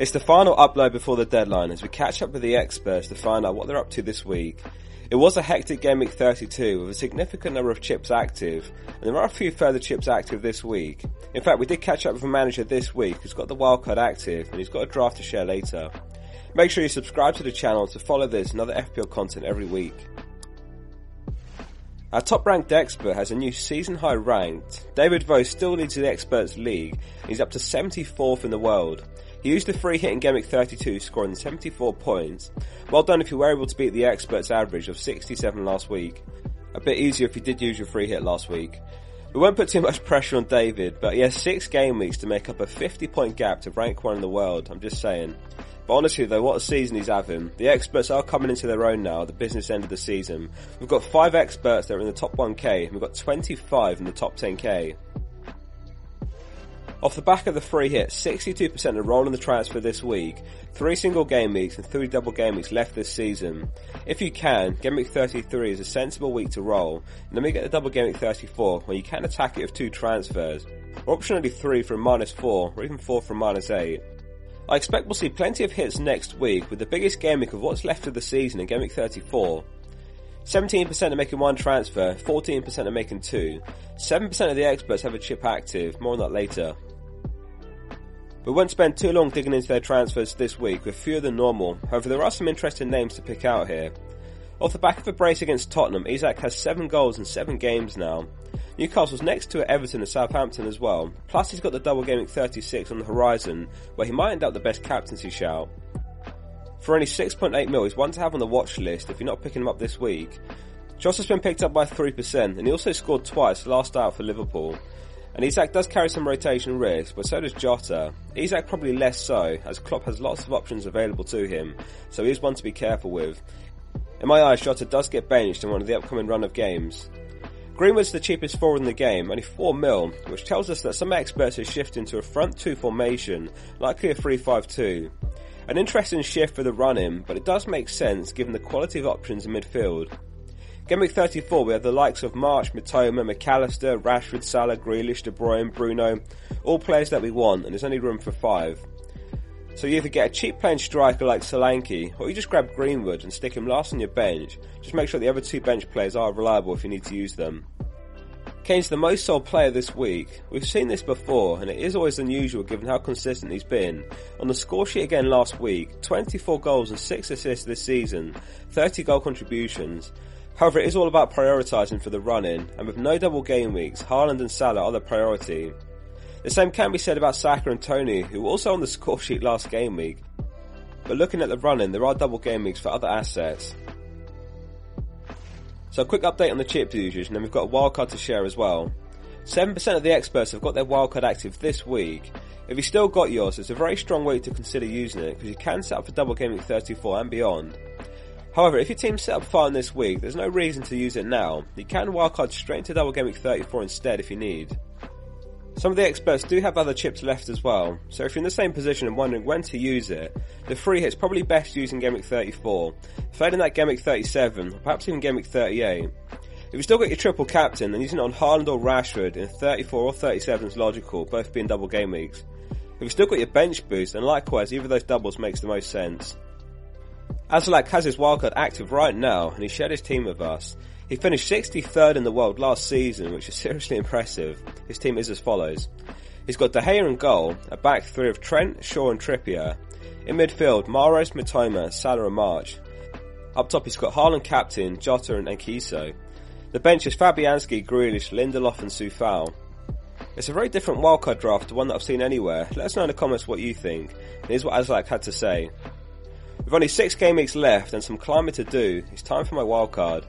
It's the final upload before the deadline as we catch up with the experts to find out what they're up to this week. It was a hectic game week 32 with a significant number of chips active, and there are a few further chips active this week. In fact, we did catch up with a manager this week who's got the wildcard active and he's got a draft to share later. Make sure you subscribe to the channel to follow this and other FPL content every week. Our top ranked expert has a new season high ranked. David Vo still leads the experts league. He's up to 74th in the world. He used a free hit in Week 32, scoring 74 points. Well done if you were able to beat the experts average of 67 last week. A bit easier if you did use your free hit last week. We won't put too much pressure on David, but he has six game weeks to make up a 50 point gap to rank one in the world, I'm just saying. But honestly though, what a season he's having. The experts are coming into their own now at the business end of the season. We've got 5 experts that are in the top 1k, and we've got 25 in the top 10k. Off the back of the free hit, 62% are rolling the transfer this week, 3 single game weeks and 3 double game weeks left this season. If you can, game week 33 is a sensible week to roll, and then we get the double game week 34 where you can attack it with 2 transfers, or optionally 3 from minus 4, or even 4 from minus 8. I expect we'll see plenty of hits next week with the biggest game week of what's left of the season in game week 34. 17% are making one transfer, 14% are making two. 7% of the experts have a chip active, more on that later. We won't spend too long digging into their transfers this week with fewer than normal, however there are some interesting names to pick out here. Off the back of a brace against Tottenham, Isak has 7 goals in 7 games now. Newcastle's next to Everton and Southampton as well, plus he's got the double game at 36 on the horizon, where he might end up the best captaincy shout. For only 6.8 mil, he's one to have on the watch list if you're not picking him up this week. Joss has been picked up by 3%, and he also scored twice last out for Liverpool. And Isak does carry some rotation risk, but so does Jota. Isak probably less so, as Klopp has lots of options available to him, so he is one to be careful with. In my eyes, Jota does get benched in one of the upcoming run of games. Greenwood's the cheapest forward in the game, only 4 mil, which tells us that some experts are shifting to a front 2 formation, likely a 3-5-2. An interesting shift for the run-in, but it does make sense given the quality of options in midfield. Game week 34 we have the likes of March, Mitoma, McAllister, Rashford, Salah, Grealish, De Bruyne, Bruno, all players that we want and there's only room for 5. So you either get a cheap playing striker like Solanke, or you just grab Greenwood and stick him last on your bench. Just make sure the other two bench players are reliable if you need to use them. Kane's the most sold player this week. We've seen this before, and it is always unusual given how consistent he's been. On the score sheet again last week, 24 goals and 6 assists this season, 30 goal contributions. However, it is all about prioritising for the run-in, and with no double game weeks, Haaland and Salah are the priority. The same can be said about Saka and Toney, who were also on the score sheet last game week. But looking at the run-in, there are double game weeks for other assets. So a quick update on the chip usage, and then we've got a wildcard to share as well. 7% of the experts have got their wildcard active this week. If you still got yours, it's a very strong week to consider using it, because you can set up for double game week 34 and beyond. However, if your team's set up fine this week, there's no reason to use it now. You can wildcard straight into double game week 34 instead if you need. Some of the experts do have other chips left as well, so if you're in the same position and wondering when to use it, the free hit's probably best used in Week 34, failing that Week 37, or perhaps even Week 38. If you've still got your triple captain, then using it on Haaland or Rashford in 34 or 37 is logical, both being double game weeks. If you've still got your bench boost, then likewise either of those doubles makes the most sense. Azalak has his wildcard active right now, and he shared his team with us. He finished 63rd in the world last season, which is seriously impressive. His team is as follows. He's got De Gea in goal, a back three of Trent, Shaw and Trippier. In midfield, Mahrez, Mitoma, Salah and March. Up top he's got Haaland captain, Jota and Enciso. The bench is Fabianski, Grealish, Lindelof and Coufal. It's a very different wildcard draft to one that I've seen anywhere. Let us know in the comments what you think. Here's what Azalak had to say. With only six game weeks left and some climbing to do, it's time for my wildcard.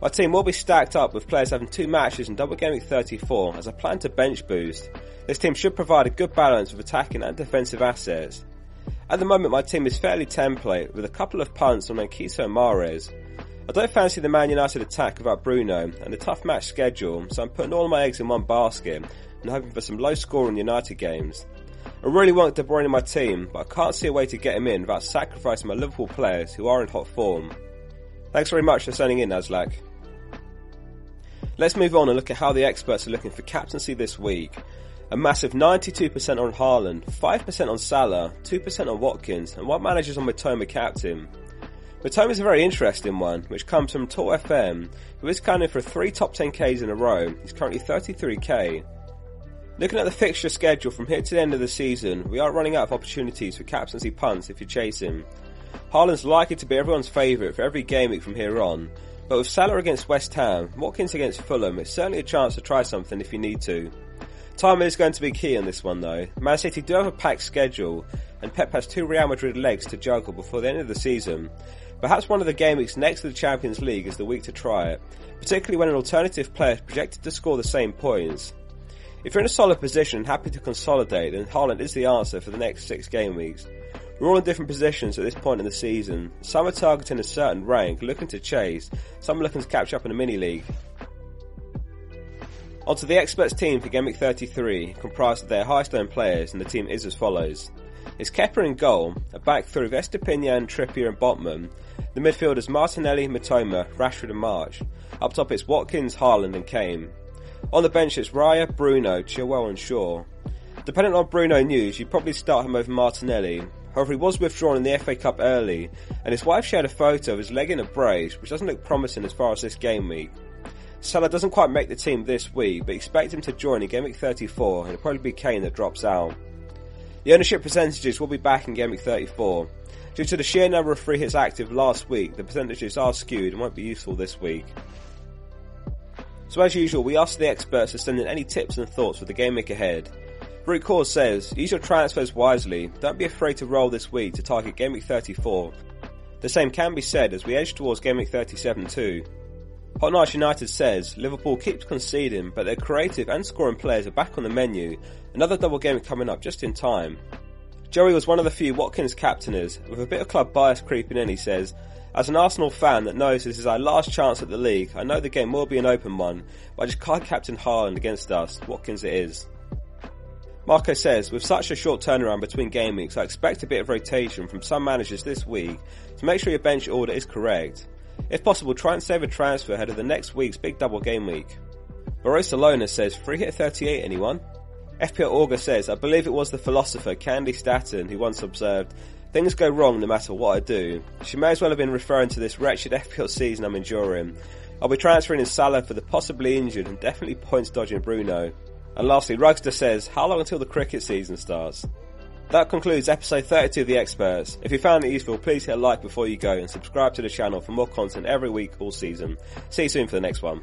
My team will be stacked up with players having two matches in double game week 34 as I plan to bench boost. This team should provide a good balance of attacking and defensive assets. At the moment my team is fairly template with a couple of punts on Enciso and Mahrez. I don't fancy the Man United attack without Bruno and a tough match schedule so I'm putting all my eggs in one basket and hoping for some low scoring United games. I really want De Bruyne in my team, but I can't see a way to get him in without sacrificing my Liverpool players who are in hot form. Thanks very much for sending in, Azlak. Let's move on and look at how the experts are looking for captaincy this week. A massive 92% on Haaland, 5% on Salah, 2% on Watkins, and one manager's on Mitoma captain. Mitoma is a very interesting one, which comes from Tall FM, who is counting for three top 10Ks in a row. He's currently 33k. Looking at the fixture schedule from here to the end of the season, we are running out of opportunities for captaincy punts if you're chasing. Haaland's likely to be everyone's favourite for every game week from here on, but with Salah against West Ham, Watkins against Fulham, it's certainly a chance to try something if you need to. Time is going to be key on this one though. Man City do have a packed schedule, and Pep has two Real Madrid legs to juggle before the end of the season. Perhaps one of the game weeks next to the Champions League is the week to try it, particularly when an alternative player is projected to score the same points. If you're in a solid position and happy to consolidate, then Haaland is the answer for the next six game weeks. We're all in different positions at this point in the season. Some are targeting a certain rank, looking to chase, some are looking to catch up in a mini league. Onto the experts team for Game Week 33, comprised of their highest earned players, and the team is as follows. It's Kepa in goal, a back three of Estupiñán, Trippier and Botman. The midfielders Martinelli, Mitoma, Rashford and March. Up top it's Watkins, Haaland and Kane. On the bench it's Raya, Bruno, Chilwell and Shaw. Depending on Bruno news, you'd probably start him over Martinelli, However, he was withdrawn in the FA Cup early, and his wife shared a photo of his leg in a brace, which doesn't look promising as far as this game week. Salah doesn't quite make the team this week, but expect him to join in Game Week 34, and it'll probably be Kane that drops out. The ownership percentages will be back in Game Week 34. Due to the sheer number of free hits active last week, the percentages are skewed and won't be useful this week. So as usual, we ask the experts to send in any tips and thoughts for the game week ahead. Root Cause says, use your transfers wisely. Don't be afraid to roll this week to target Game Week 34. The same can be said as we edge towards Game Week 37 too. Hot Knights United says, Liverpool keeps conceding, but their creative and scoring players are back on the menu. Another double game coming up just in time. Joey was one of the few Watkins captainers. With a bit of club bias creeping in, he says, as an Arsenal fan that knows this is our last chance at the league, I know the game will be an open one, but I just can't captain Haaland against us. Watkins it is. Marco says, with such a short turnaround between game weeks, I expect a bit of rotation from some managers this week to make sure your bench order is correct. If possible, try and save a transfer ahead of the next week's big double game week. Barcelona says, free hit 38 anyone? FPL Auger says, I believe it was the philosopher Candi Staton who once observed, things go wrong no matter what I do. She may as well have been referring to this wretched FPL season I'm enduring. I'll be transferring in Salah for the possibly injured and definitely points dodging Bruno. And lastly, Rugster says, how long until the cricket season starts? That concludes episode 32 of The Experts. If you found it useful, please hit a like before you go and subscribe to the channel for more content every week all season. See you soon for the next one.